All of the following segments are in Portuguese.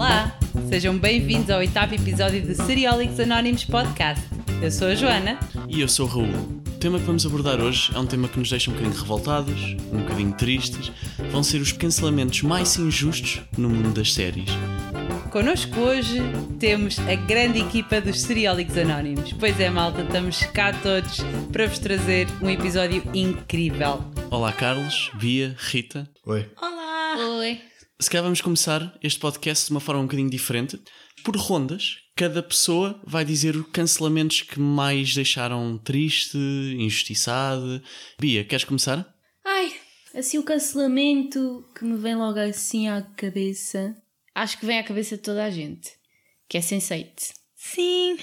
Olá, sejam bem-vindos ao oitavo episódio do Seriólicos Anónimos Podcast. Eu sou a Joana. E eu sou o Raul. O tema que vamos abordar hoje é um tema que nos deixa um bocadinho revoltados, um bocadinho tristes. Vão ser os cancelamentos mais injustos no mundo das séries. Connosco hoje temos a grande equipa dos Seriólicos Anónimos. Pois é, malta, estamos cá todos para vos trazer um episódio incrível. Olá, Carlos, Bia, Rita. Oi. Olá! Oi. Se calhar vamos começar este podcast de uma forma um bocadinho diferente. Por rondas, cada pessoa vai dizer os cancelamentos que mais deixaram triste, injustiçado. Bia, queres começar? Ai, assim o cancelamento que me vem logo assim à cabeça. Acho que vem à cabeça de toda a gente. Que é Sense8. Sim.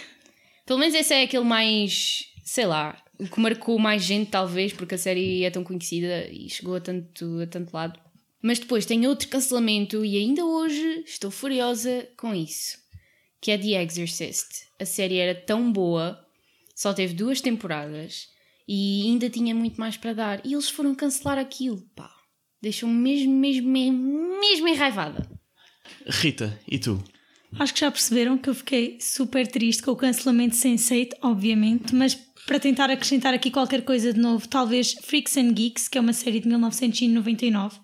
Pelo menos esse é aquele mais, sei lá, o que marcou mais gente, talvez, porque a série é tão conhecida e chegou a tanto, a tanto lado. Mas depois tem outro cancelamento e ainda hoje estou furiosa com isso. Que é The Exorcist. A série era tão boa, só teve duas temporadas e ainda tinha muito mais para dar. E eles foram cancelar aquilo, pá. Deixou-me mesmo, mesmo, mesmo, mesmo enraivada. Rita, e tu? Acho que já perceberam que eu fiquei super triste com o cancelamento de Sense8, obviamente, mas para tentar acrescentar aqui qualquer coisa de novo, talvez Freaks and Geeks, que é uma série de 1999,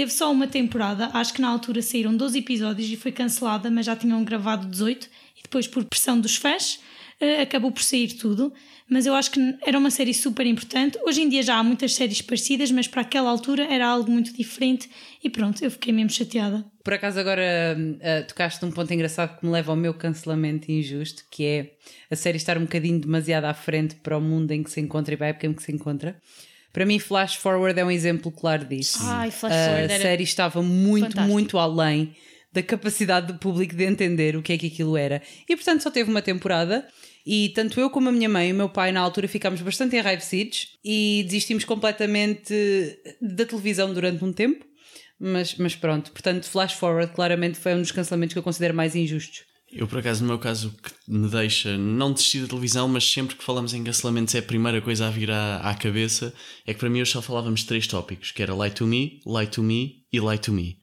teve só uma temporada, acho que na altura saíram 12 episódios e foi cancelada, mas já tinham gravado 18 e depois por pressão dos fãs eh, acabou por sair tudo, mas eu acho que era uma série super importante. Hoje em dia já há muitas séries parecidas, mas para aquela altura era algo muito diferente e pronto, eu fiquei mesmo chateada. Por acaso agora uh, tocaste num ponto engraçado que me leva ao meu cancelamento injusto, que é a série estar um bocadinho demasiado à frente para o mundo em que se encontra e para a época em que se encontra. Para mim, Flash Forward é um exemplo claro disso. Ai, Flash a Forward era série estava muito, fantástico. muito além da capacidade do público de entender o que é que aquilo era. E portanto só teve uma temporada. E tanto eu como a minha mãe e o meu pai na altura ficámos bastante enraivecidos e desistimos completamente da televisão durante um tempo. Mas, mas pronto, portanto, Flash Forward claramente foi um dos cancelamentos que eu considero mais injustos. Eu, por acaso, no meu caso, o que me deixa não desistir da televisão, mas sempre que falamos em cancelamentos é a primeira coisa a vir à, à cabeça, é que para mim hoje só falávamos três tópicos, que era Lie to Me, Lie to Me e Lie to Me.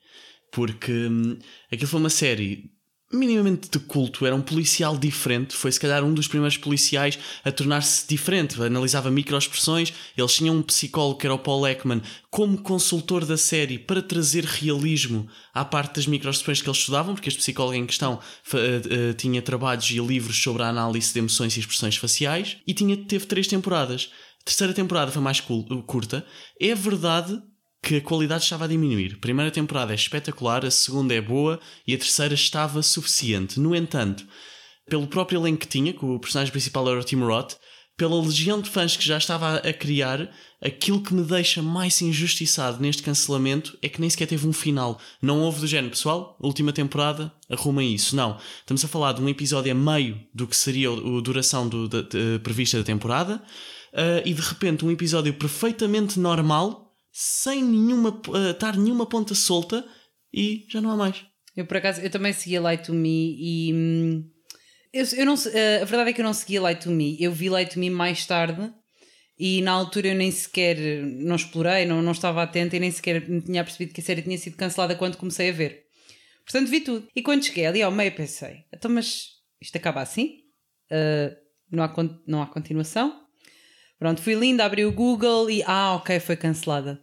Porque hum, aquilo foi uma série minimamente de culto, era um policial diferente, foi se calhar um dos primeiros policiais a tornar-se diferente, analisava microexpressões, eles tinham um psicólogo que era o Paul Ekman como consultor da série para trazer realismo à parte das microexpressões que eles estudavam, porque este psicólogo em questão eh, eh, tinha trabalhos e livros sobre a análise de emoções e expressões faciais e tinha, teve três temporadas. A terceira temporada foi mais curta. É verdade que a qualidade estava a diminuir. A primeira temporada é espetacular, a segunda é boa e a terceira estava suficiente. No entanto, pelo próprio elenco que tinha, que o personagem principal era o Tim Roth, pela legião de fãs que já estava a criar, aquilo que me deixa mais injustiçado neste cancelamento é que nem sequer teve um final. Não houve do género, pessoal, última temporada, arrumem isso. Não. Estamos a falar de um episódio a meio do que seria a duração do, da, da- prevista da temporada ah, e de repente um episódio perfeitamente normal, sem nenhuma, ah, estar nenhuma ponta solta e já não há mais. Eu, por acaso, eu também seguia Lie to Me e. hum, eu, eu não, eh, a verdade é que eu não seguia Lie to Me. Eu vi Lie to Me mais tarde e na altura eu nem sequer. Não explorei, não, não estava atenta e nem sequer me tinha percebido que a série tinha sido cancelada quando comecei a ver. Portanto, vi tudo. E quando cheguei ali ao meio, pensei: então, mas isto acaba assim? Ah, não, há, não há continuação? Pronto, fui linda, abri o Google e. Ah, ok, foi cancelada.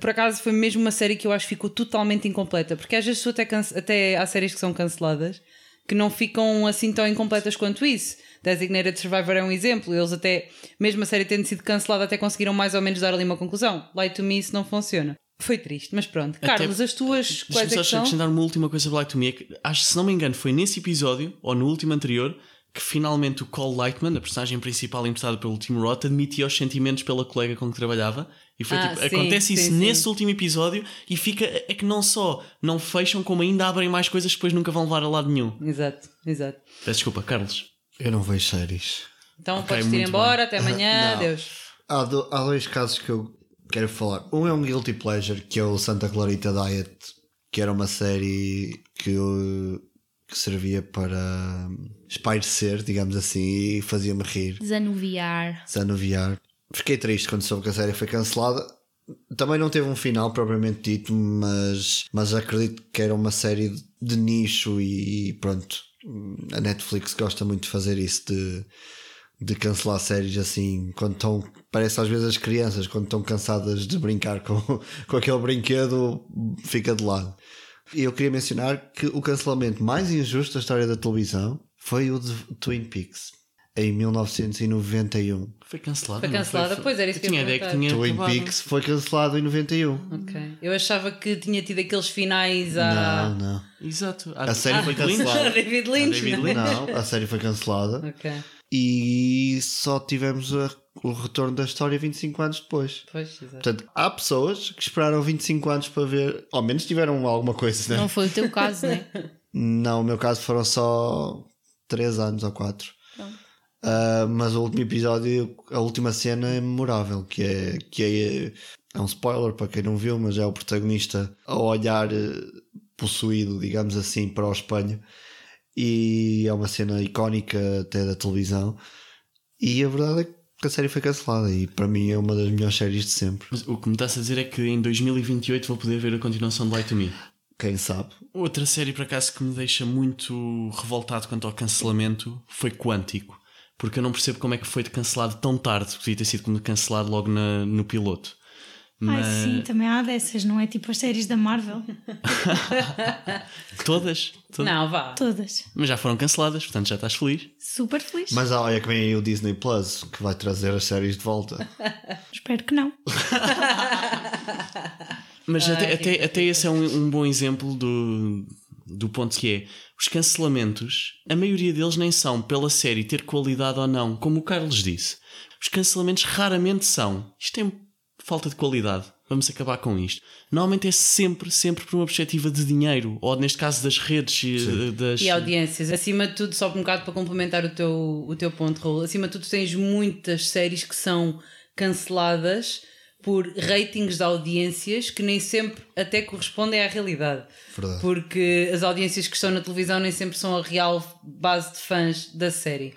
Por acaso foi mesmo uma série que eu acho que ficou totalmente incompleta, porque às vezes até, até há séries que são canceladas que não ficam assim tão incompletas quanto isso. Designated Survivor é um exemplo, eles até, mesmo a série tendo sido cancelada, até conseguiram mais ou menos dar ali uma conclusão. Lie to Me isso não funciona. Foi triste, mas pronto. Até- Carlos, as tuas quais é que são? acrescentar uma última coisa sobre Light to Me. é que, acho que, se não me engano, foi nesse episódio, ou no último anterior, que finalmente o Cole Lightman, a personagem principal interpretada pelo Tim Roth, admitia os sentimentos pela colega com que trabalhava. E foi Ah, tipo, sim, acontece sim, isso sim. nesse último episódio e fica. É que não só não fecham, como ainda abrem mais coisas que depois nunca vão levar a lado nenhum. Exato, exato. Peço desculpa, Carlos. Eu não vejo séries. Então Ok, podes ir embora, até amanhã, adeus. Há, do- há dois casos que eu quero falar. Um é um Guilty Pleasure, que é o Santa Clarita Diet, que era uma série que, eu- que servia para espairecer, digamos assim, e fazia-me rir, Desanuviar. desanuviar. Fiquei triste quando soube que a série foi cancelada. também não teve um final propriamente dito, mas, mas acredito que era uma série de nicho e pronto. A Netflix gosta muito de fazer isso de, de cancelar séries assim quando estão. Parece às vezes as crianças, quando estão cansadas de brincar com, com aquele brinquedo, fica de lado. E eu queria mencionar que o cancelamento mais injusto da história da televisão foi o de Twin Peaks em 1991. Foi cancelado. Foi cancelada? Pois, era isso que eu tinha que tinha Twin acabado. Peaks foi cancelado em 91. Ok. Eu achava que tinha tido aqueles finais a. Não, não. Exato. A série foi Lynch. cancelada. David Lynch. David não Lynch. é? Não, a série foi cancelada Ok. e só tivemos a- o retorno da história 25 anos depois. Pois, exato. Portanto, há pessoas que esperaram 25 anos para ver, ao menos tiveram alguma coisa, né? Não foi o teu caso, né? Não, no meu caso foram só 3 anos ou 4. Pronto. mas o último episódio, a última cena é memorável, que é, que é, é um spoiler para quem não viu, mas é o protagonista a olhar eh, possuído, digamos assim, para o espelho. E é uma cena icónica até da televisão. E a verdade é que a série foi cancelada e para mim é uma das melhores séries de sempre. Mas o que me estás a dizer é que em 2028 vou poder ver a continuação de Light to Me. Quem sabe? Outra série, por acaso, que me deixa muito revoltado quanto ao cancelamento foi Quântico. Porque eu não percebo como é que foi cancelado tão tarde. Podia ter sido cancelado logo na- no piloto. Mas Ai sim, também há dessas, não é? Tipo as séries da Marvel. todas, todas. Não, vá. Todas. Mas já foram canceladas, portanto já estás feliz. Super feliz. Mas olha que vem aí o Disney Plus que vai trazer as séries de volta. Espero que não. Mas Ai, até, que até, até esse é um, um bom exemplo do, do ponto que é os cancelamentos, a maioria deles nem são pela série ter qualidade ou não, como o Carlos disse. Os cancelamentos raramente são. Isto tem falta de qualidade. Vamos acabar com isto. Normalmente é sempre, sempre por uma perspectiva de dinheiro, ou neste caso das redes e das. E audiências, acima de tudo, só um bocado para complementar o teu, o teu ponto, Raul, acima de tudo tens muitas séries que são canceladas por ratings de audiências que nem sempre até correspondem à realidade. Verdade. Porque as audiências que estão na televisão nem sempre são a real base de fãs da série.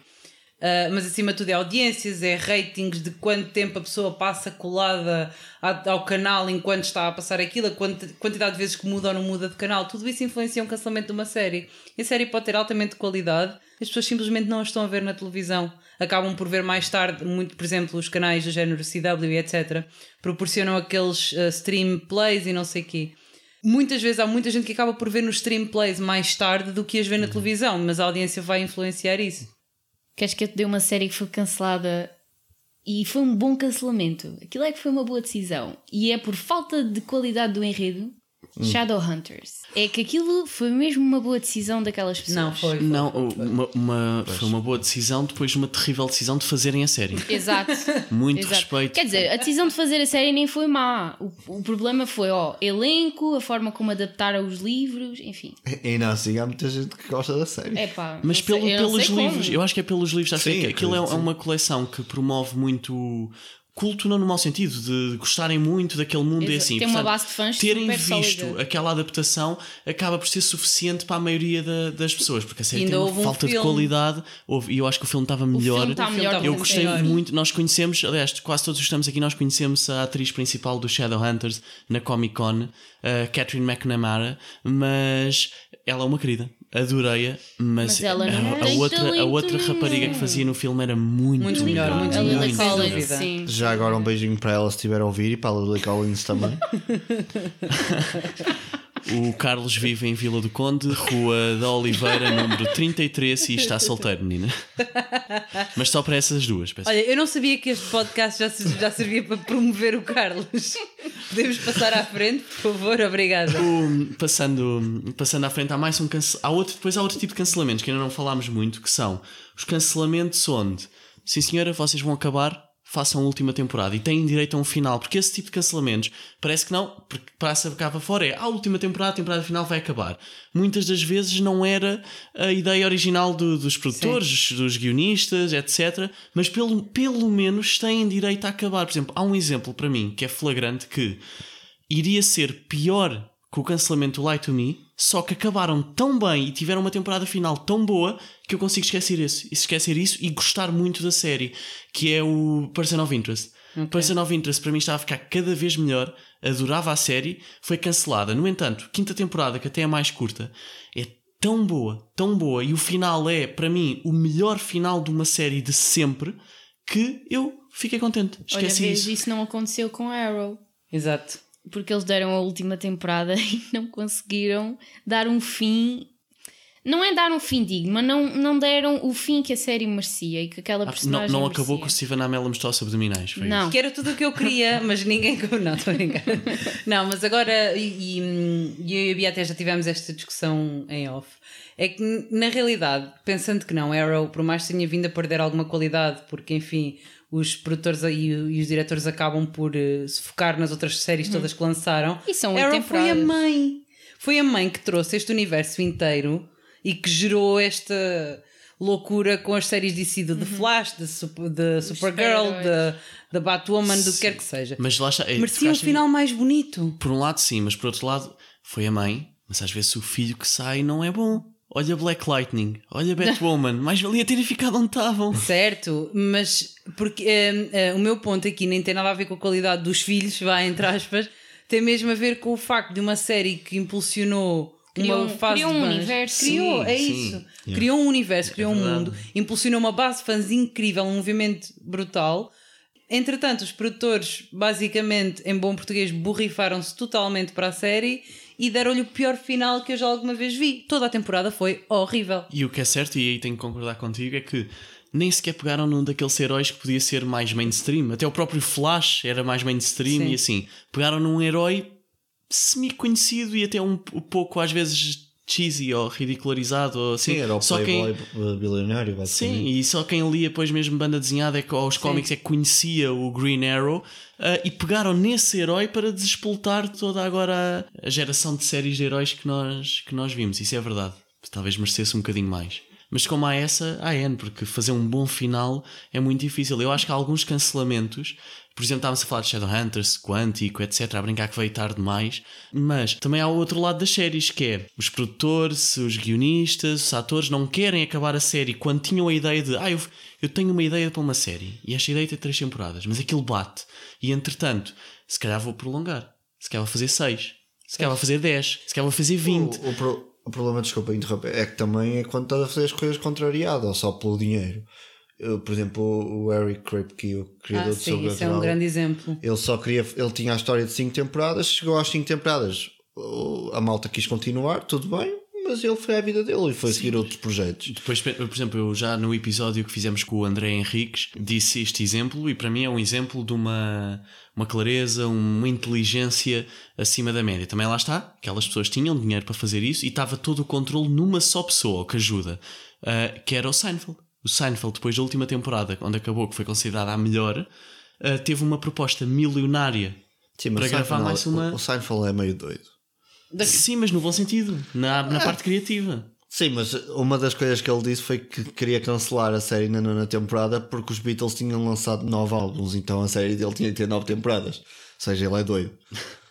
Uh, mas acima de tudo é audiências, é ratings de quanto tempo a pessoa passa colada ao canal enquanto está a passar aquilo, a quanti- quantidade de vezes que muda ou não muda de canal, tudo isso influencia um cancelamento de uma série. E a série pode ter altamente de qualidade, as pessoas simplesmente não a estão a ver na televisão. Acabam por ver mais tarde, muito, por exemplo, os canais do género CW e etc. Proporcionam aqueles uh, stream plays e não sei o quê. Muitas vezes há muita gente que acaba por ver nos stream plays mais tarde do que as ver na televisão, mas a audiência vai influenciar isso. Queres que eu te dê uma série que foi cancelada e foi um bom cancelamento? Aquilo é que foi uma boa decisão. E é por falta de qualidade do enredo. Shadowhunters. É que aquilo foi mesmo uma boa decisão daquelas pessoas. Não, foi. Não, uma, uma- foi uma boa decisão depois de uma terrível decisão de fazerem a série. Exato. Muito Exato. respeito. Quer dizer, a decisão de fazer a série nem foi má. O, o problema foi, ó, elenco, a forma como adaptaram os livros, enfim. E ainda assim há muita gente que gosta da série. É pá. Mas não sei- pelo- não pelos sei como. livros, eu acho que é pelos livros, acho Sim, que aquilo é, é uma coleção que promove muito culto, não no mau sentido, de gostarem muito daquele mundo e Exato. assim. Tem uma Portanto, base de fãs terem visto sólida. aquela adaptação acaba por ser suficiente para a maioria da- das pessoas, porque a série tem uma houve um falta de qualidade e eu acho que o filme estava melhor. filme filme melhor Eu gostei série. muito, nós conhecemos, aliás, quase todos que estamos aqui, nós conhecemos a atriz principal do Shadowhunters na Comic Con, Catherine McNamara, mas ela é uma querida, adorei-a, mas, Mas ela não a, a outra, a outra rapariga que fazia no filme era muito, Muito melhor, melhor, muito A melhor. Lily sem Collins, dúvida. sim. Já agora um beijinho para ela se estiver a ouvir e para a Lily Collins também. O Carlos vive em Vila do Conde, Rua da Oliveira, número 33, e está solteiro, menina. Mas só para essas duas, peço. Olha, eu não sabia que este podcast já, já servia para promover o Carlos. Podemos passar à frente, por favor? Obrigada. O- passando, passando à frente, há mais um cance... há outro Depois há outro tipo de cancelamentos que ainda não falámos muito, que são os cancelamentos onde, sim senhora, vocês vão acabar, façam a última temporada e têm direito a um final, porque esse tipo de cancelamentos parece que não, porque passa cá para fora é "Ah, a última temporada, a temporada final vai acabar. Muitas das vezes não era a ideia original do- dos produtores, dos guionistas, etc. Mas pelo, pelo menos têm direito a acabar. Por exemplo, há um exemplo para mim que é flagrante que iria ser pior que o cancelamento do Light to Me, só que acabaram tão bem e tiveram uma temporada final tão boa que eu consigo esquecer isso, esquecer isso e gostar muito da série, que é o Person of Interest. Person of Interest para mim estava a ficar cada vez melhor, adorava a série, foi cancelada. No entanto, quinta temporada, que até é mais curta, é tão boa, tão boa, e o final é, para mim, o melhor final de uma série de sempre, que eu fiquei contente. Olha, Esqueci vês, isso. isso não aconteceu com Arrow. Exato. Porque eles deram a última temporada e não conseguiram dar um fim. Não é dar um fim digno, mas não, não deram o fim que a série merecia e que aquela Ah, Não, personagem não acabou que o. Steven Amell mostrou-se abdominais. Foi Não. isso. Que era tudo o que eu queria, mas ninguém. Não, estou a brincar. Não, mas agora, e, e, e eu e a Bia até já tivemos esta discussão em off. É que, na realidade, pensando que não, Arrow, por mais que tenha vindo a perder alguma qualidade, porque, enfim, os produtores e, e os diretores acabam por eh, se focar nas outras séries todas que lançaram. E são Arrow foi a mãe. Foi a mãe que trouxe este universo inteiro e que gerou esta loucura com as séries DC do The Flash, de, de Supergirl, da Batwoman, do que quer que seja. Mas lá está. é, Merecia um final mais bonito. Por um lado, sim, mas por outro lado, foi a mãe. Mas às vezes o filho que sai não é bom. Olha Black Lightning, olha Batwoman, mais valia terem ficado onde estavam. Certo, mas porque eh, eh, o meu ponto aqui nem tem nada a ver com a qualidade dos filhos, vai entre aspas, tem mesmo a ver com o facto de uma série que impulsionou Criou uma um- fase criou um de fãs. universo. Criou, Sim, é sim. isso. Yeah. Criou um universo, criou um verdade. mundo, impulsionou uma base de fãs incrível, um movimento brutal. Entretanto, os produtores, basicamente, em bom português, borrifaram-se totalmente para a série e deram-lhe o pior final que eu já alguma vez vi. Toda a temporada foi horrível. E o que é certo, e aí tenho que concordar contigo, é que nem sequer pegaram num daqueles heróis que podia ser mais mainstream. Até o próprio Flash era mais mainstream Sim. e assim. Pegaram num herói semi-conhecido e até um, um pouco às vezes cheesy ou ridicularizado ou assim. Sim, era o só quem, Playboy bilionário, basicamente. Sim, e só quem lia depois mesmo banda desenhada é que aos cómics é que conhecia o Green Arrow ah, e pegaram nesse herói para despoltar toda agora a, a geração de séries de heróis que nós, que nós vimos. Isso é verdade. Talvez merecesse um bocadinho mais. Mas como há essa, há N, porque fazer um bom final é muito difícil. Eu acho que há alguns cancelamentos, por exemplo, estávamos a falar de Shadowhunters, Quantico, etc., a brincar que veio tarde demais, mas também há o outro lado das séries, que é os produtores, os guionistas, os atores não querem acabar a série quando tinham a ideia de ah, eu, eu tenho uma ideia para uma série e esta ideia tem três temporadas, mas aquilo bate. E entretanto, se calhar vou prolongar, se calhar vou fazer seis, se calhar vou fazer dez, se calhar vou fazer vinte. O, o pro- o problema, desculpa interromper, é que também é quando estás a fazer as coisas contrariado ou só pelo dinheiro. Por exemplo, o Eric Kripke, o criador Ah, de sim, isso é um grande exemplo. ele só queria, ele tinha a história de 5 temporadas, chegou às 5 temporadas, a malta quis continuar, tudo bem, mas ele foi à vida dele e foi seguir outros projetos. Depois, por exemplo, eu já no episódio que fizemos com o André Henriques disse este exemplo e para mim é um exemplo de uma, uma clareza, uma inteligência acima da média. Também lá está, aquelas pessoas tinham dinheiro para fazer isso e estava todo o controle numa só pessoa, que ajuda, ah, que era o Seinfeld. O Seinfeld, depois da última temporada, onde acabou, que foi considerada a melhor, ah, teve uma proposta milionária Sim, para gravar Seinfeld- mais uma. O Seinfeld é meio doido. Sim, mas no bom sentido, na, na parte criativa. Sim, mas uma das coisas que ele disse foi que queria cancelar a série na nona temporada porque os Beatles tinham lançado nove álbuns, então a série dele tinha que ter nove temporadas. Ou seja, ele é doido.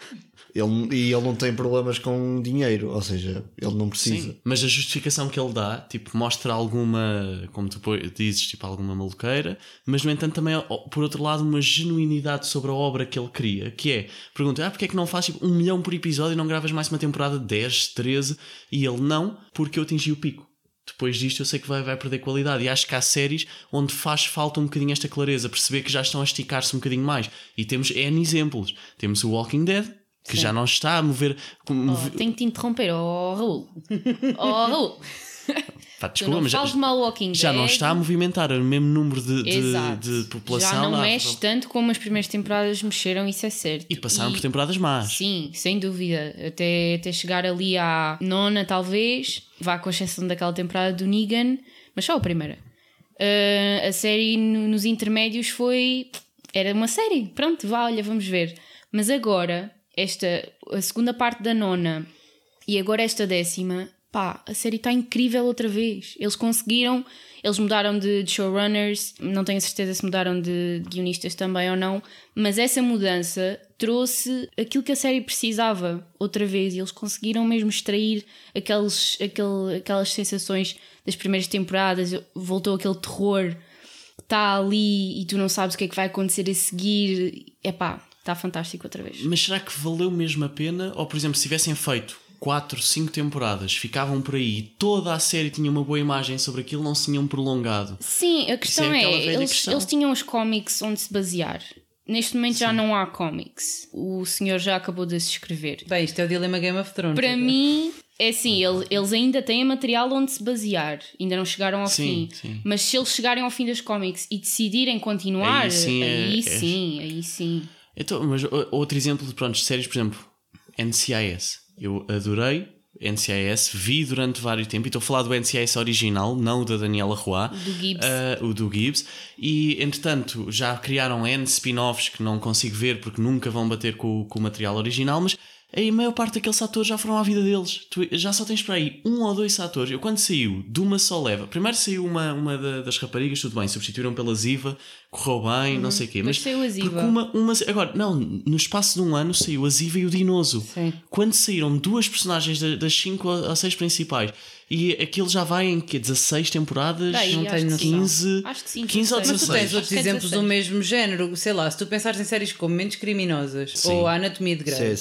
Ele, e ele não tem problemas com dinheiro, ou seja, ele não precisa. Sim, mas a justificação que ele dá, tipo, mostra alguma, como tu dizes, tipo, alguma maluqueira, mas no entanto também, por outro lado, uma genuinidade sobre a obra que ele cria, que é, pergunta, ah, porque é que não faz tipo, um milhão por episódio e não gravas mais uma temporada de 10, 13? E ele, não, porque eu atingi o pico. Depois disto eu sei que vai, vai perder qualidade e acho que há séries onde faz falta um bocadinho esta clareza, perceber que já estão a esticar-se um bocadinho mais. E temos N exemplos. Temos o Walking Dead, que já não está a mover... Oh, tenho que te interromper, oh Raul. Oh Raul. Pá, desculpa, mas já- já não está a movimentar o mesmo número de, de, de população. Já não lá. mexe tanto como as primeiras temporadas mexeram, isso é certo. E passaram por temporadas más. Sim, sem dúvida. Até, até chegar ali à nona, talvez. Vá com exceção daquela temporada do Negan, mas só a primeira. Ah, a série no- nos intermédios foi. Era uma série, pronto, vá, olha, vamos ver. Mas agora, esta, a segunda parte da nona e agora esta décima, pá, a série está incrível outra vez. Eles conseguiram, eles mudaram de, de showrunners, não tenho certeza se mudaram de guionistas também ou não, mas essa mudança trouxe aquilo que a série precisava outra vez e eles conseguiram mesmo extrair aqueles, aquele, aquelas sensações das primeiras temporadas, voltou aquele terror está ali e tu não sabes o que é que vai acontecer a seguir. Epá, está fantástico outra vez. Mas será que valeu mesmo a pena? Ou, por exemplo, se tivessem feito 4, 5 temporadas, ficavam por aí e toda a série tinha uma boa imagem sobre aquilo, não se tinham prolongado. Sim, a questão é é, eles, questão. eles tinham os cómics onde se basear. Neste momento já não há cómics. O senhor já acabou de se escrever. Bem, isto é o dilema Game of Thrones. Para mim, é assim, ele- eles ainda têm material onde se basear. Ainda não chegaram ao Sim, fim. sim. Mas se eles chegarem ao fim dos cómics e decidirem continuar, Aí sim é- aí é- sim, aí sim. Então, mas outro exemplo de pronto, de séries, por exemplo, NCIS. Eu adorei NCIS, vi durante vários tempos, e estou a falar do NCIS original, não o da Daniela Roy, Do Gibbs. ah, o do Gibbs, e entretanto já criaram N spin-offs que não consigo ver porque nunca vão bater com, com o material original, mas a maior parte daqueles atores já foram à vida deles. Tu já só tens para aí um ou dois atores. Eu quando saiu de uma só leva, primeiro saiu uma, uma da- das raparigas, tudo bem, substituíram pela Ziva, correu bem, não sei o quê, Mas mas, saiu a Ziva. uma, uma, agora, não, no espaço de um ano saiu a Ziva e o Dinoso. Sim. Quando saíram duas personagens da- das 5 a 6 principais e aquilo já vai em que 16 temporadas, Daí, Não acho tenho que noção. sim. 15, Acho que sim, 15 ou 16. Mas tu 16. tens outros é exemplos do 16. mesmo género, sei lá, se tu pensares em séries como Mentes Criminosas Sim. ou a Anatomia de Grey,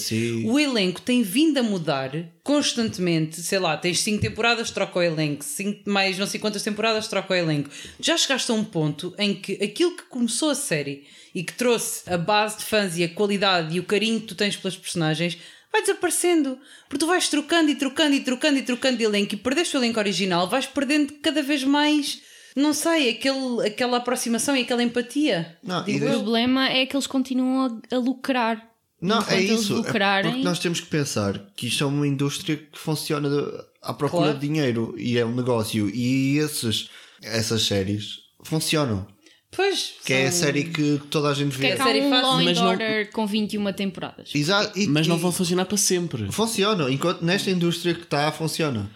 o elenco tem vindo a mudar constantemente. Sei lá, tens 5 temporadas, troca o elenco, cinco, mais não sei quantas temporadas, troca o elenco. Já chegaste a um ponto em que aquilo que começou a série e que trouxe a base de fãs e a qualidade e o carinho que tu tens pelas personagens. Vai desaparecendo, porque tu vais trocando e trocando e trocando e trocando de elenco e perdeste o elenco original, vais perdendo cada vez mais, não sei, aquele, aquela aproximação e aquela empatia. Não, e O desde- problema é que eles continuam a, a lucrar. Não, Enquanto é isso. É lucrarem- porque nós temos que pensar que isto é uma indústria que funciona à procura Claro. de dinheiro e é um negócio. E esses, essas séries funcionam. Pois, Que é a série que toda a gente vê. é que há série um fácil, Law mas and não- Order com 21 temporadas. Exato, e- mas não vão funcionar para sempre. Funcionam. Enquanto nesta indústria que está, funciona.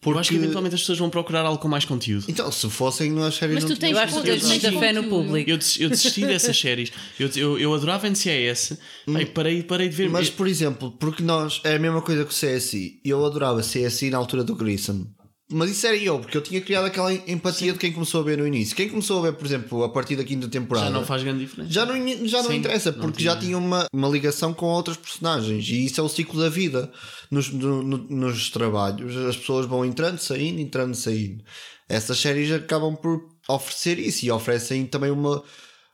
Porque... Eu acho que eventualmente as pessoas vão procurar algo com mais conteúdo. Então, se fossem as séries Mas não tu tens Eu acho muita fé no público. Eu, des- eu desisti dessas séries. Eu, eu, eu adorava NCIS. Aí parei, parei de ver. Mas, por exemplo, porque nós é a mesma coisa que o CSI. Eu adorava CSI na altura do Grissom. Mas isso era eu, porque eu tinha criado aquela empatia de quem começou a ver no início. Quem começou a ver, por exemplo, a partir da quinta temporada. já não faz grande diferença. Já não, já não Sim, interessa, não porque tinha. já tinha uma, uma ligação com outras personagens. E isso é o ciclo da vida. Nos, no- no- nos trabalhos, as pessoas vão entrando, saindo, entrando, saindo. Essas séries acabam por oferecer isso e oferecem também uma.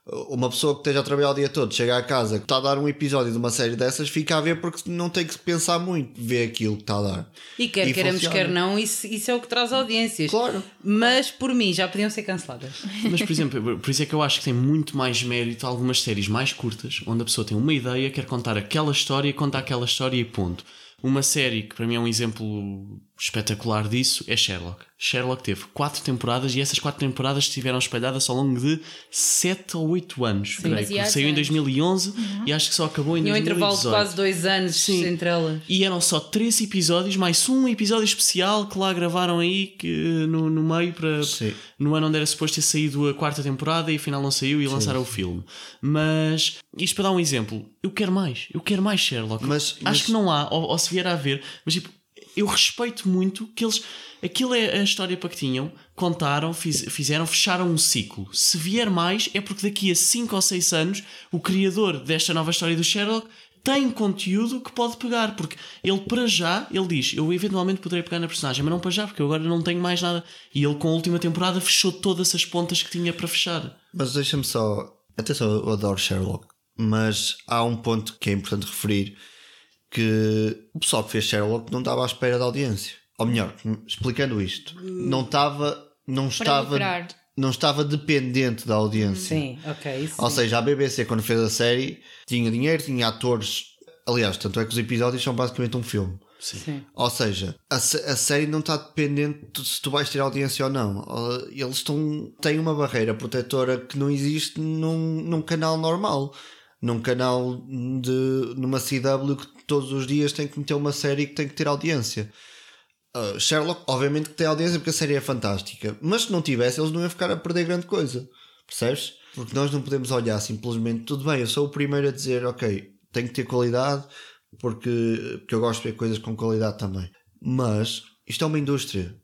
Uma pessoa que esteja a trabalhar o dia todo, chega a casa, que está a dar um episódio de uma série dessas, fica a ver porque não tem que pensar muito, ver aquilo que está a dar. E quer E queremos, funciona. quer não, isso, isso é o que traz audiências. Claro. Mas por mim já podiam ser canceladas. Mas, por exemplo, por isso é que eu acho que tem muito mais mérito algumas séries mais curtas, onde a pessoa tem uma ideia, quer contar aquela história, conta aquela história e ponto. Uma série que para mim é um exemplo espetacular disso é Sherlock. Sherlock teve quatro temporadas e essas quatro temporadas estiveram espalhadas ao longo de sete ou oito anos. creio, que saiu em anos. 2011 e acho que só acabou em E um 2018. intervalo de quase dois anos Sim. entre elas. E eram só três episódios, mais um episódio especial que lá gravaram aí que, no, no meio para Sim. no ano onde era suposto ter saído a quarta temporada e afinal não saiu e lançaram o filme. Mas isto para dar um exemplo, eu quero mais, eu quero mais Sherlock. Mas- Acho mas- que não há, ou, ou se vier a haver, mas tipo, eu respeito muito que eles. Aquilo é a história para que tinham, contaram, fiz- fizeram, fecharam um ciclo. Se vier mais, é porque daqui a 5 ou 6 anos o criador desta nova história do Sherlock tem conteúdo que pode pegar, porque ele para já, ele diz, eu eventualmente poderei pegar na personagem, mas não para já, porque eu agora não tenho mais nada. E ele com a última temporada fechou todas as pontas que tinha para fechar. Mas deixa-me só. Atenção, eu adoro Sherlock. Mas há um ponto que é importante referir: que o pessoal que fez Sherlock não estava à espera da audiência. Ou melhor, explicando isto, não estava. Não estava, lucrar. não estava dependente da audiência. Sim, ok. Isso Ou sim. seja, a BBC, quando fez a série, tinha dinheiro, tinha atores. Aliás, tanto é que os episódios são basicamente um filme. Sim. Ou seja, a, a série não está dependente de se tu vais ter audiência ou não. Eles estão, têm uma barreira protetora que não existe num, num canal normal. Num canal de numa CW que todos os dias tem que meter uma série que tem que ter audiência. Uh, Sherlock, obviamente que tem audiência porque a série é fantástica, mas se não tivesse, eles não iam ficar a perder grande coisa. Percebes? Porque nós não podemos olhar simplesmente, tudo bem, eu sou o primeiro a dizer, ok, tem que ter qualidade, porque, porque eu gosto de ver coisas com qualidade também. Mas isto é uma indústria.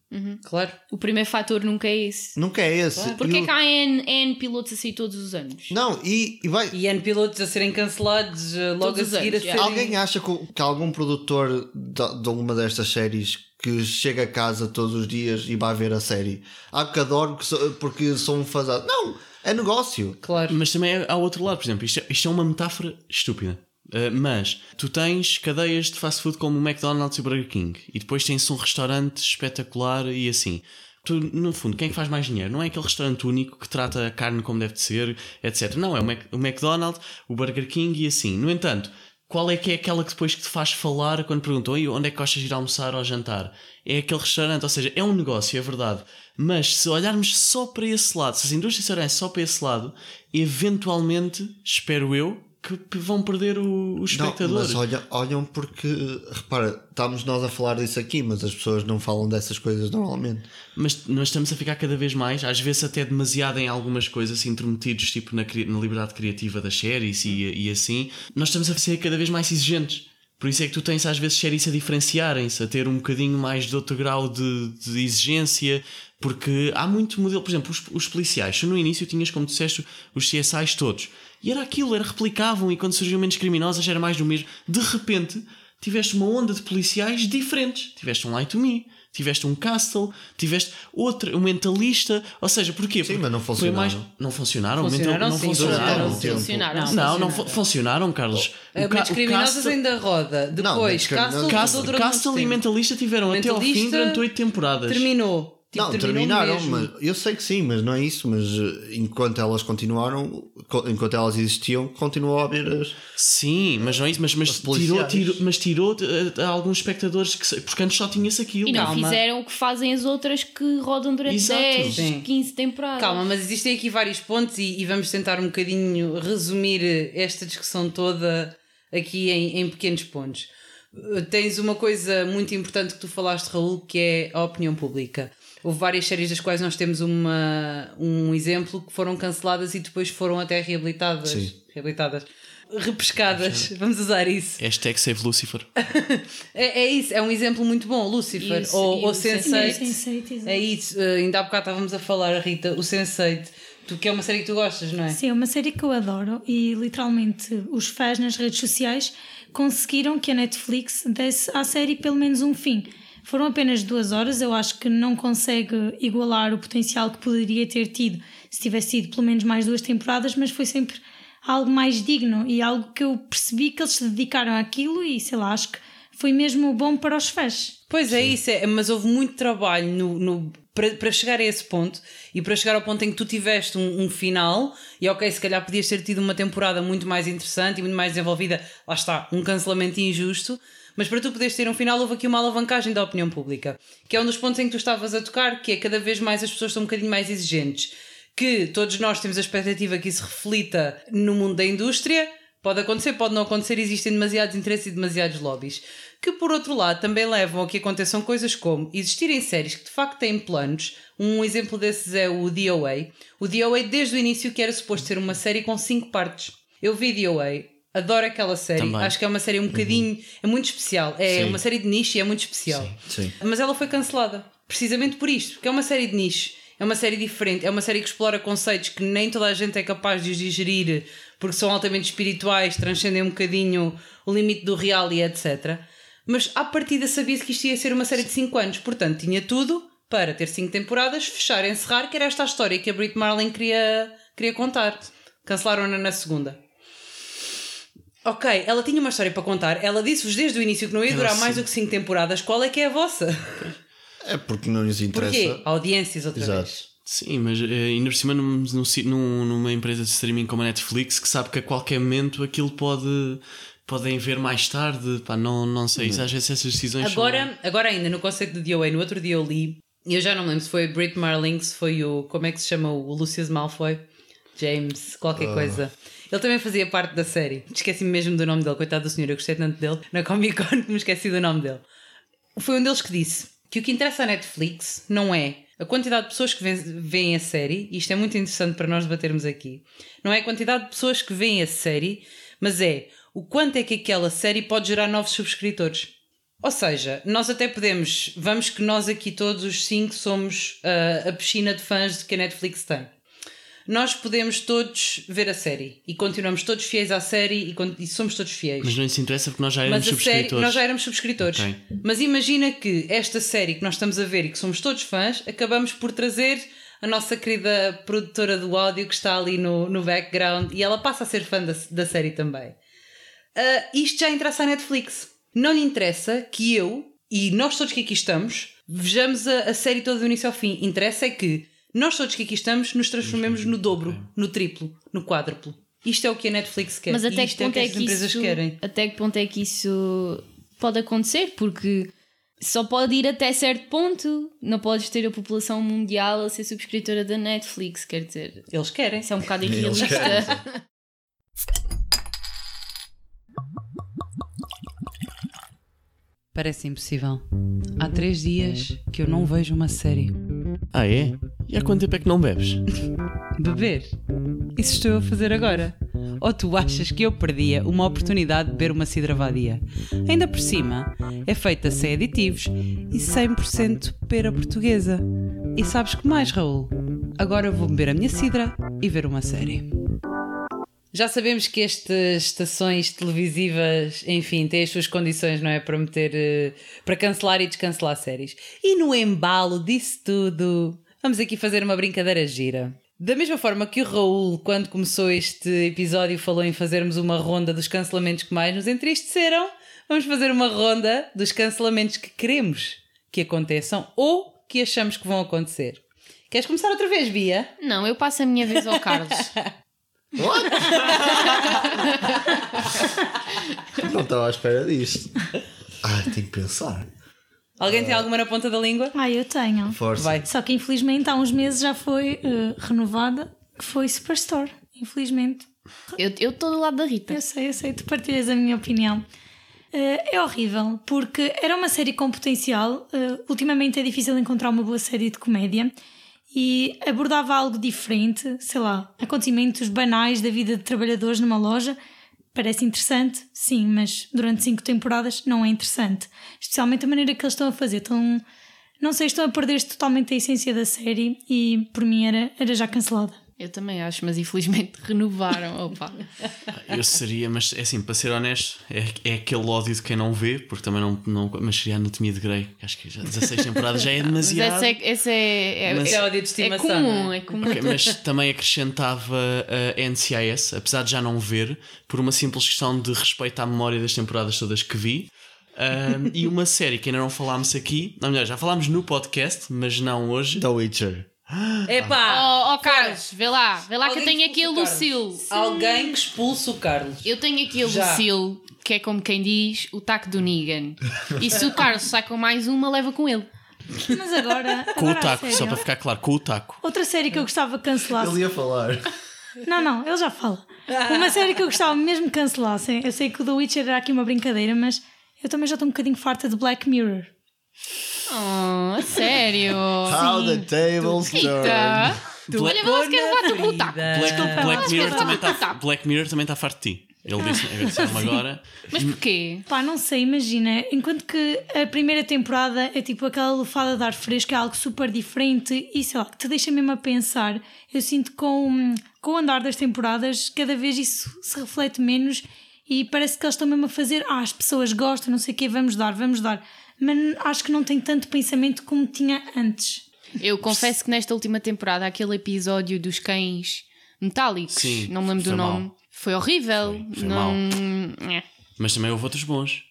Claro. O primeiro fator nunca é esse. Nunca é esse. Porque E é que há N, N pilotos assim todos os anos? Não, e, e vai. E N pilotos a serem cancelados eh, logo Todos os a seguir anos, a serem... Alguém acha que, que algum produtor de, de alguma destas séries que chega a casa todos os dias e vai ver a série há que adoro que sou- porque sou um fazado? Não, é negócio. Claro. Mas também há outro lado, por exemplo, isto é, isto é uma metáfora estúpida. Uh, mas tu tens cadeias de fast food como o McDonald's e o Burger King e depois tens um restaurante espetacular e assim. Tu, no fundo, quem é que faz mais dinheiro? Não é aquele restaurante único que trata a carne como deve de ser, etc. Não, é o, McDonald's, o Burger King e assim. No entanto, qual é que é aquela que depois que te faz falar quando perguntam "Oi, onde é que gostas de ir almoçar ou jantar? É aquele restaurante, ou seja, é um negócio, é verdade. Mas se olharmos só para esse lado, se as indústrias olharem só para esse lado, eventualmente, espero eu, vão perder o- os Não, espectadores. mas olham, olham porque, repara, estamos nós a falar disso aqui, mas as pessoas não falam dessas coisas normalmente. Mas nós estamos a ficar cada vez mais, às vezes até demasiado em algumas coisas, assim, intrometidos, tipo na, na liberdade criativa das séries e, e assim. Nós estamos a ser cada vez mais exigentes. Por isso é que tu tens às vezes séries a diferenciarem-se, a ter um bocadinho mais de outro grau de, de exigência, porque há muito modelo. Por exemplo, os, os policiais, tu no início tinhas, como disseste, os CSIs todos. E era aquilo, era replicavam, e quando surgiu menos criminosas era mais do mesmo. De repente, tiveste uma onda de policiais diferentes. Tiveste um Light to Me, tiveste um Castle, tiveste outro, um Mentalista. Ou seja, porquê? Sim, Porque mas não funcionaram. mais- Não funcionaram? O Funcionaram, Mental- não sim, funcionaram. funcionaram, sim. Funcionaram. Não, Não, não fu- funcionaram, Carlos. O ca- Criminosas Castle- ainda roda. Não, Depois, Mentes Castle, Castle, Castle e. Mentalista tiveram até ao fim Mentalista durante oito temporadas. Terminou. Tipo, não, terminaram, mesmo. mas eu sei que sim, mas não é isso. Mas eh, enquanto elas continuaram, co- enquanto elas existiam, continuou a haver as. Sim, mas não é isso, mas, mas, tirou, tirou, mas tirou eh, alguns espectadores que porque antes só tinha-se aquilo. E não Calma. fizeram o que fazem as outras que rodam durante Exato. 10, Sim. 15 temporadas. Calma, mas existem aqui vários pontos e, e vamos tentar um bocadinho resumir esta discussão toda aqui em, em pequenos pontos. Tens uma coisa muito importante que tu falaste, Raul, que é a opinião pública. Houve várias séries das quais nós temos uma, um exemplo que foram canceladas e depois foram até reabilitadas. Sim. Reabilitadas. Repescadas, vamos usar isso. Hashtag Save Lucifer. É, é isso, é um exemplo muito bom. Lucifer E o- ou, ou o Sense8. Sense8, exato. É isso, eh, ainda há bocado estávamos a falar, Rita, o Sense8, tu que é uma série que tu gostas, não é? Sim, é uma série que eu adoro e literalmente os fãs nas redes sociais conseguiram que a Netflix desse à série pelo menos um fim. Foram apenas duas horas, eu acho que não consegue igualar o potencial que poderia ter tido se tivesse tido pelo menos mais duas temporadas, mas foi sempre algo mais digno e algo que eu percebi que eles se dedicaram àquilo e sei lá, acho que foi mesmo bom para os fãs. Pois é, isso, é, mas houve muito trabalho no, no- para, para chegar a esse ponto e para chegar ao ponto em que tu tiveste um, um final e ok, se calhar podias ter tido uma temporada muito mais interessante e muito mais desenvolvida, lá está, um cancelamento injusto, mas para tu poderes ter um final houve aqui uma alavancagem da opinião pública, que é um dos pontos em que tu estavas a tocar, que é cada vez mais as pessoas são um bocadinho mais exigentes, que todos nós temos a expectativa que isso reflita no mundo da indústria, Pode acontecer, pode não acontecer, existem demasiados interesses e demasiados lobbies. Que por outro lado também levam a que aconteçam coisas como existirem séries que de facto têm planos. Um exemplo desses é o DOA. O DOA desde o início que era suposto ser uma série com cinco partes. Eu vi DOA, adoro aquela série, Também. acho que é uma série um bocadinho, é muito especial. É Sim. uma série de nicho e é muito especial. Sim. Mas ela foi cancelada. Precisamente por isto, porque é uma série de nicho. É uma série diferente, é uma série que explora conceitos que nem toda a gente é capaz de os digerir porque são altamente espirituais, transcendem um bocadinho o limite do real e etc. Mas à partida sabia-se que isto ia ser uma série de 5 anos, portanto tinha tudo para ter 5 temporadas, fechar, encerrar, que era esta a história que a Brit Marlin queria, queria contar. Cancelaram-na na segunda. Ok, ela tinha uma história para contar. Ela disse-vos desde o início que não ia durar mais do que 5 temporadas. Qual é que é a vossa? É porque não lhes interessa. Porquê? Audiências outra Exato. vez. Sim, mas eh, ainda por cima num, num numa empresa de streaming como a Netflix que sabe que a qualquer momento aquilo pode podem ver mais tarde, pá, não, não sei, isso, às vezes essas decisões são- Agora, agora ainda no conceito do DOA, no outro dia eu li, e eu já não me lembro se foi a Brit Marling, se foi o. Como é que se chama? O Lucius Malfoy? James, qualquer coisa. Ele também fazia parte da série. Esqueci-me mesmo do nome dele, coitado do senhor, eu gostei tanto dele. Na Comic Con me esqueci do nome dele. Foi um deles que disse que o que interessa à Netflix não é a quantidade de pessoas que veem a série, e isto é muito interessante para nós debatermos aqui, não é a quantidade de pessoas que veem a série, mas é o quanto é que aquela série pode gerar novos subscritores. Ou seja, nós até podemos, vamos que nós aqui todos os cinco somos uh, a piscina de fãs que a Netflix tem. Nós podemos todos ver a série e continuamos todos fiéis à série e, e somos todos fiéis. Mas não isso interessa porque nós já éramos Mas a série, subscritores. nós já éramos subscritores. Ok. Mas imagina que esta série que nós estamos a ver e que somos todos fãs, acabamos por trazer a nossa querida produtora do áudio que está ali no, no background e ela passa a ser fã da, da série também. Ah, isto já interessa à Netflix. Não lhe interessa que eu e nós todos que aqui estamos vejamos a, a série toda do início ao fim. Interessa é que nós todos que aqui estamos nos transformemos no dobro, no triplo, no quádruplo. Isto é o que a Netflix quer. Mas e até que é o ponto que é as que empresas isso querem. até que ponto é que isso pode acontecer? Porque só pode ir até certo ponto. Não podes ter a população mundial a ser subscritora da Netflix, quer dizer, Eles querem. isso é um bocado Eles irrealista. Parece impossível. Há três dias que eu não vejo uma série. Ah, é? E há quanto tempo é que não bebes? Beber? Isso estou a fazer agora. Ou tu achas que eu perdia uma oportunidade de beber uma cidra vadia? Ainda por cima, é feita sem aditivos e 100% pera portuguesa. E sabes que mais, Raul? Agora vou beber a minha cidra e ver uma série. Já sabemos que estas estações televisivas, enfim, têm as suas condições, não é? Para meter. eh, para cancelar e descancelar séries. E no embalo disso tudo, vamos aqui fazer uma brincadeira gira. Da mesma forma que o Raul, quando começou este episódio, falou em fazermos uma ronda dos cancelamentos que mais nos entristeceram, vamos fazer uma ronda dos cancelamentos que queremos que aconteçam ou que achamos que vão acontecer. Queres começar outra vez, Bia? Não, eu passo a minha vez ao Carlos. Não estava à espera disto. Ah, tenho que pensar. Alguém tem alguma na ponta da língua? Ah, eu tenho. Força. Vai. Só que infelizmente há uns meses já foi eh, renovada, que foi Superstore. Infelizmente. Eu estou do lado da Rita. Eu sei, eu sei, tu partilhas a minha opinião. Eh, é horrível, porque era uma série com potencial. eh, ultimamente é difícil encontrar uma boa série de comédia e abordava algo diferente, sei lá, acontecimentos banais da vida de trabalhadores numa loja. Parece interessante, sim, mas durante cinco temporadas não é interessante. Especialmente a maneira que eles estão a fazer. Estão, não sei, estão a perder totalmente a essência da série e por mim era, era já cancelada. Eu também acho, mas infelizmente renovaram. Opa. Eu seria, mas é assim, para ser honesto, é, é aquele ódio de quem não vê, porque também não. não mas seria a Anatomia de Grey. Acho que já 16 temporadas já é Mas demasiado. esse é, esse é, é, Mas- É ódio de é estimação. comum, não é? é comum. Ok, mas também acrescentava a NCIS, apesar de já não ver, por uma simples questão de respeito à memória das temporadas todas que vi. Ahm, e uma série que ainda não falámos aqui, não, melhor, já falámos no podcast, mas não hoje. The Witcher. Epá! Oh, oh Carlos, vê lá, vê lá que eu Alguém tenho aqui a expulsa o Lucille. Carlos. Alguém que expulsa o Carlos. Eu tenho aqui a Já. Lucille, que é como quem diz o taco do Negan. E se o Carlos sai com mais uma, leva com ele. Mas agora. Com o agora, a taco, só sério, para ficar claro, com o taco. Outra série que eu gostava que cancelasse. Ele ia falar. Não, não, ele já fala. Uma série que eu gostava mesmo que cancelassem. Eu sei que o The Witcher era aqui uma brincadeira, mas eu também já estou um bocadinho farta de Black Mirror. Oh, sério? How the tables turn. Rita! Olha, vê lá se queres levar-te com o taco. Black, Desculpa, Black mas Mirror vai também tá. Black Mirror também está farto de ti. Ele disse- ele disse-me agora. Mas porquê? Pá, não sei, imagina. Enquanto que a primeira temporada é tipo aquela lufada de ar fresco, é algo super diferente e sei lá, que te deixa mesmo a pensar. Eu sinto que com, com o andar das temporadas, cada vez isso se reflete menos e parece que eles estão mesmo a fazer. Ah, as pessoas gostam, não sei o quê, vamos dar, vamos dar. Mas acho que não tem tanto pensamento como tinha antes. Eu confesso que nesta última temporada, aquele episódio dos cães metálicos, Sim, não me lembro do nome, mau. foi horrível. Foi- foi não... é. Mas também houve outros bons.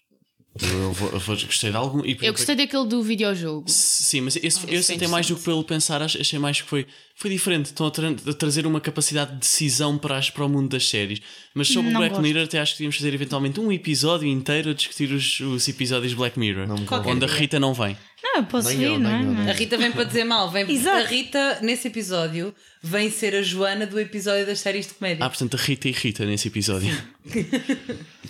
Eu, vou- eu vou- gostei de algum. e- Eu gostei daquele do videojogo. Sim, mas esse, Esse esse até mais do que pelo pensar, ach- achei mais que foi, foi diferente. Estão a, tra- a trazer uma capacidade de decisão para, as, para o mundo das séries. Mas sobre o Black gosto. Mirror, até acho que devíamos fazer eventualmente um episódio inteiro a discutir os, os episódios de Black Mirror. onde a Rita não vem. Não, eu posso Nem eu, não é? eu, nem A Rita vem para dizer mal. Vem, Exato. a Rita, nesse episódio, vem ser a Joana do episódio das séries de comédia. Ah, portanto, a Rita e Rita nesse episódio.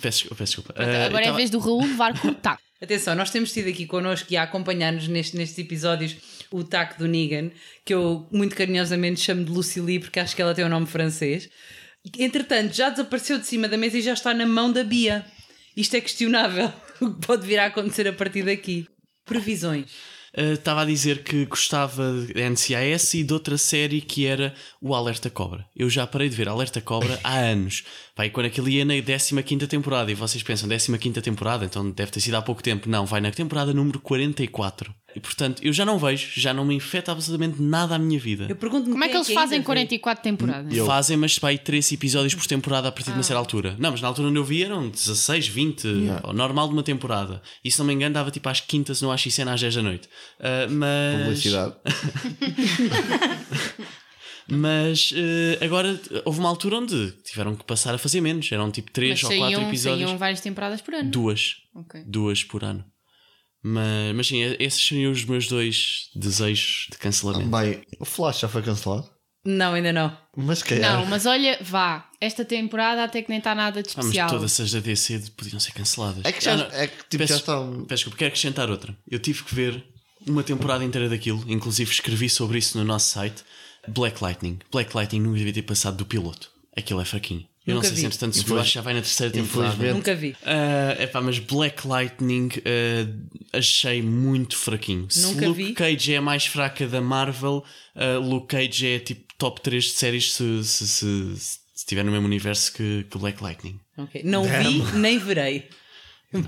peço, desculpa, peço desculpa. Ah, Agora é eu a vez do Raul levar com o taco. Atenção, nós temos tido aqui connosco e a acompanhar-nos neste, nestes episódios o taco do Negan, que eu muito carinhosamente chamo de Lucille porque acho que ela tem um nome francês. Entretanto, já desapareceu de cima da mesa e já está na mão da Bia. isto é questionável. O que pode vir a acontecer a partir daqui? Previsões. Uh, Estava a dizer que gostava de NCIS e de outra série que era o Alerta Cobra. Eu já parei de ver Alerta Cobra há anos. Vai quando aquele ia na 15 temporada e vocês pensam 15 temporada, então deve ter sido há pouco tempo. Não, vai na temporada número 44. E portanto, eu já não vejo, já não me infeta absolutamente nada a minha vida. Eu pergunto-me Como é que eles ainda fazem vê. 44 temporadas? Eu- Fazem, mas vai 3 episódios por temporada a partir de uma certa altura. Não, mas na altura onde eu vi eram 16, 20, o normal de uma temporada. E se não me engano, dava tipo às quintas no AXN às 10 da noite. Ah, mas. Publicidade. Mas eh, agora houve uma altura onde tiveram que passar a fazer menos. Eram tipo 3 Mas ou 4 saíam, episódios. saíam várias temporadas por ano. Duas. Ok. Duas por ano. Mas, mas sim, esses seriam os meus dois desejos de cancelamento. Bem, o Flash já foi cancelado. Não, ainda não. Mas calhar. Não, mas olha, vá, esta temporada até que nem está nada de Ah, mas especial. todas as da DC podiam ser canceladas. É que já, Ah, é que, tipo, Peço- já está. Peço desculpa, quero acrescentar outra. Eu tive que ver uma temporada inteira daquilo, inclusive escrevi sobre isso no nosso site. Black Lightning. Black Lightning nunca devia ter passado do piloto. Aquilo é fraquinho. Eu Nunca não sei vi. se entretanto acho que já vai na terceira temporada. Nunca vi. Ah, epá, mas Black Lightning ah, achei muito fraquinho. Se Nunca Luke vi. Cage é a mais fraca da Marvel, ah, Luke Cage é tipo top 3 de séries se, se, se, se estiver no mesmo universo que, que Black Lightning. Ok. Não vi, nem verei.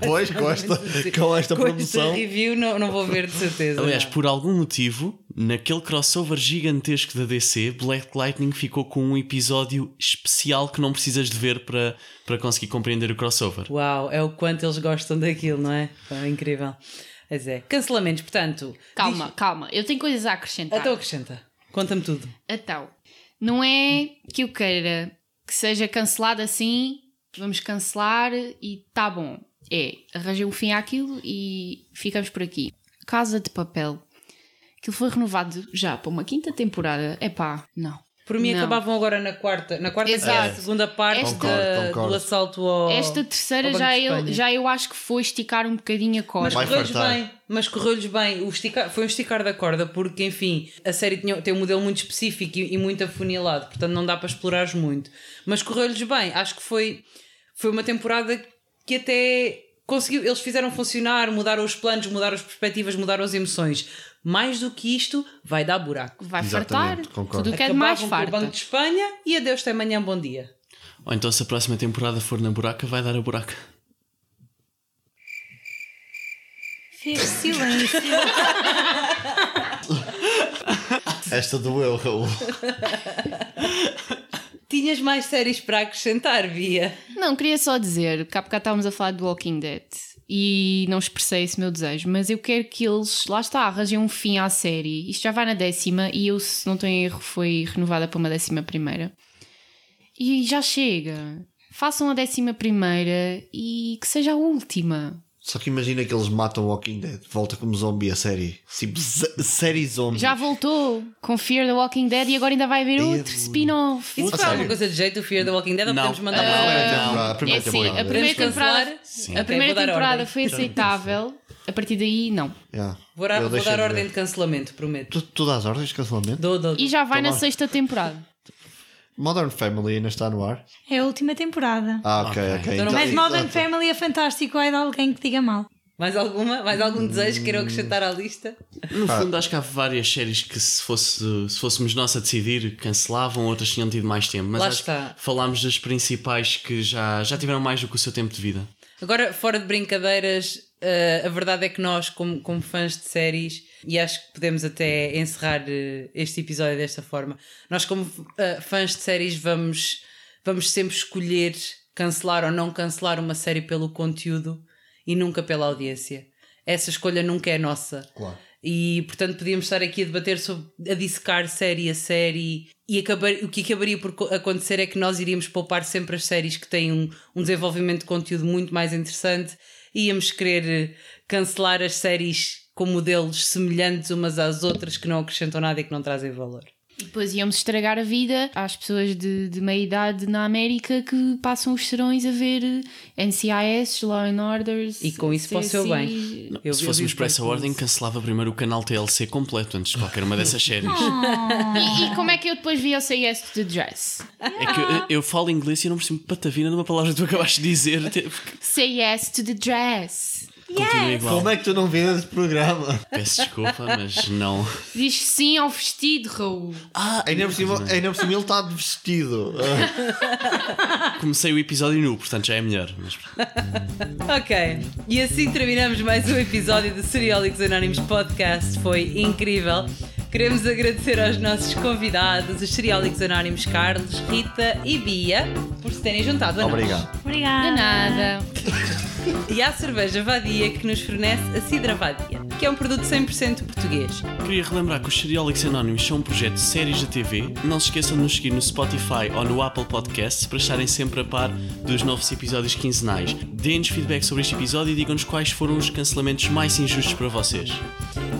Pois, gosta. Com esta Com promoção. esta review não, não vou ver de certeza. Aliás, não. por algum motivo, naquele crossover gigantesco da DC, Black Lightning ficou com um episódio especial que não precisas de ver para, para conseguir compreender o crossover. Uau, é o quanto eles gostam daquilo, não é? É incrível. Mas é. Cancelamentos, portanto. Calma, calma, eu tenho coisas a acrescentar. Então acrescenta. Conta-me tudo. Então, não é que eu queira que seja cancelado assim, vamos cancelar e tá bom. É, arranjei um fim àquilo e ficamos por aqui. Casa de Papel. Aquilo foi renovado já para uma quinta temporada. É pá, não. Por mim Não. acabavam agora na quarta. Na quarta é a Exato. segunda parte Esta- Concordo, concordo. do assalto ao. Esta terceira ao Banco já de eu, já eu acho que foi esticar um bocadinho a Mas corda. Vai correu-lhes bem, mas correu-lhes bem. O esticar, foi um esticar da corda, porque, enfim, a série tinha, tem um modelo muito específico e, e muito afunilado, portanto não dá para explorar muito. Mas correu-lhes bem. Acho que foi, foi uma temporada que até conseguiu. Eles fizeram funcionar, mudaram os planos, mudaram as perspectivas, mudaram as emoções. Mais do que isto, vai dar buraco. Vai fartar. Concordo. Tudo o que é de mais com o farta. Banco de Espanha e adeus, até amanhã, bom dia. Ou então, se a próxima temporada for na buraca, vai dar a buraca. Fez silêncio. Esta doeu, Raul. Tinhas mais séries para acrescentar, Bia? Não, queria só dizer há bocado estávamos a falar do Walking Dead e não expressei esse meu desejo, mas eu quero que eles, lá está, arranjem um fim à série. Isto já vai na décima e eu, se não em erro, foi renovada para uma décima primeira. E já chega. Façam a décima primeira e que seja a última. Só que imagina que eles matam Walking Dead. Volta como zombie a série. Tipo, série zombie. Já voltou com Fear the Walking Dead e agora ainda vai haver outro spin-off. Isso foi alguma coisa de jeito, o Fear the Walking Dead, ou Não. podemos mandar A para primeira lá? temporada. A É primeira assim, temporada. a primeira Podemos cancelar? temporada, Sim. a primeira temporada foi aceitável, a partir daí não. Yeah. Vou, vou dar de ordem ver. de cancelamento, prometo. Tu, tu dás ordens de cancelamento? Dou, dou, E já vai Então na sexta temporada. Modern Family ainda está no ar? É a última temporada. Ah, ok, Ok. Então Mas Sim, Modern exato. Family é fantástico. Ai de alguém que diga mal. Mais alguma? Mais algum desejo que queiram acrescentar à lista? No Pá. fundo, acho que há várias séries que, se, fosse, se fôssemos nós a decidir, cancelavam, outras tinham tido mais tempo. Mas Lá acho está. que falámos das principais que já, já tiveram mais do que o seu tempo de vida. Agora, fora de brincadeiras, eh, a verdade é que nós, como, como fãs de séries, e acho que podemos até encerrar eh, este episódio desta forma, nós, como eh, fãs de séries, vamos, vamos sempre escolher cancelar ou não cancelar uma série pelo conteúdo e nunca pela audiência. Essa escolha nunca é nossa. Claro. E portanto podíamos estar aqui a debater sobre a dissecar série a série e acabar, o que acabaria por co- acontecer é que nós iríamos poupar sempre as séries que têm um, um desenvolvimento de conteúdo muito mais interessante íamos querer eh, cancelar as séries com modelos semelhantes umas às outras que não acrescentam nada e que não trazem valor. E depois íamos estragar a vida às pessoas de, de meia idade na América que passam os serões a ver NCIS, Law and Orders. E com isso para o seu bem. Eu- Se eu fôssemos por essa ordem, cancelava primeiro o canal TLC completo antes de qualquer uma dessas séries. E, e como é que eu depois vi o Say Yes to the Dress? É que eu, eu falo inglês e eu não percebo patavina numa palavra que tu acabaste de dizer. Say Yes to the Dress. Continua igual. Como é que tu não vês esse programa? Peço desculpa, mas não. Diz sim ao vestido, Raul. Ah, Ainda por cima, ainda por cima ele está de vestido. comecei o episódio nu, portanto já é melhor. Mas... Ok, e assim terminamos mais um episódio do Seriólicos Anónimos Podcast. Foi incrível. Queremos agradecer aos nossos convidados, os Seriólicos Anónimos Carlos, Rita e Bia, por se terem juntado a nós. Obrigado. Obrigada. De nada. E à cerveja Vadia que nos fornece a Cidra Vadia, que é um produto 100% português. Queria relembrar que os Seriólicos Anónimos são um projeto de séries da TV. Não se esqueçam de nos seguir no Spotify ou no Apple Podcasts para estarem sempre a par dos novos episódios quinzenais. Deem-nos feedback sobre este episódio e digam-nos quais foram os cancelamentos mais injustos para vocês.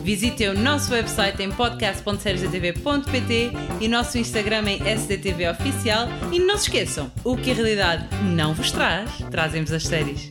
Visitem o nosso website em podcast.seriesdatv.pt e nosso Instagram em SDTV Oficial. E não se esqueçam, o que a realidade não vos traz, trazem-vos as séries.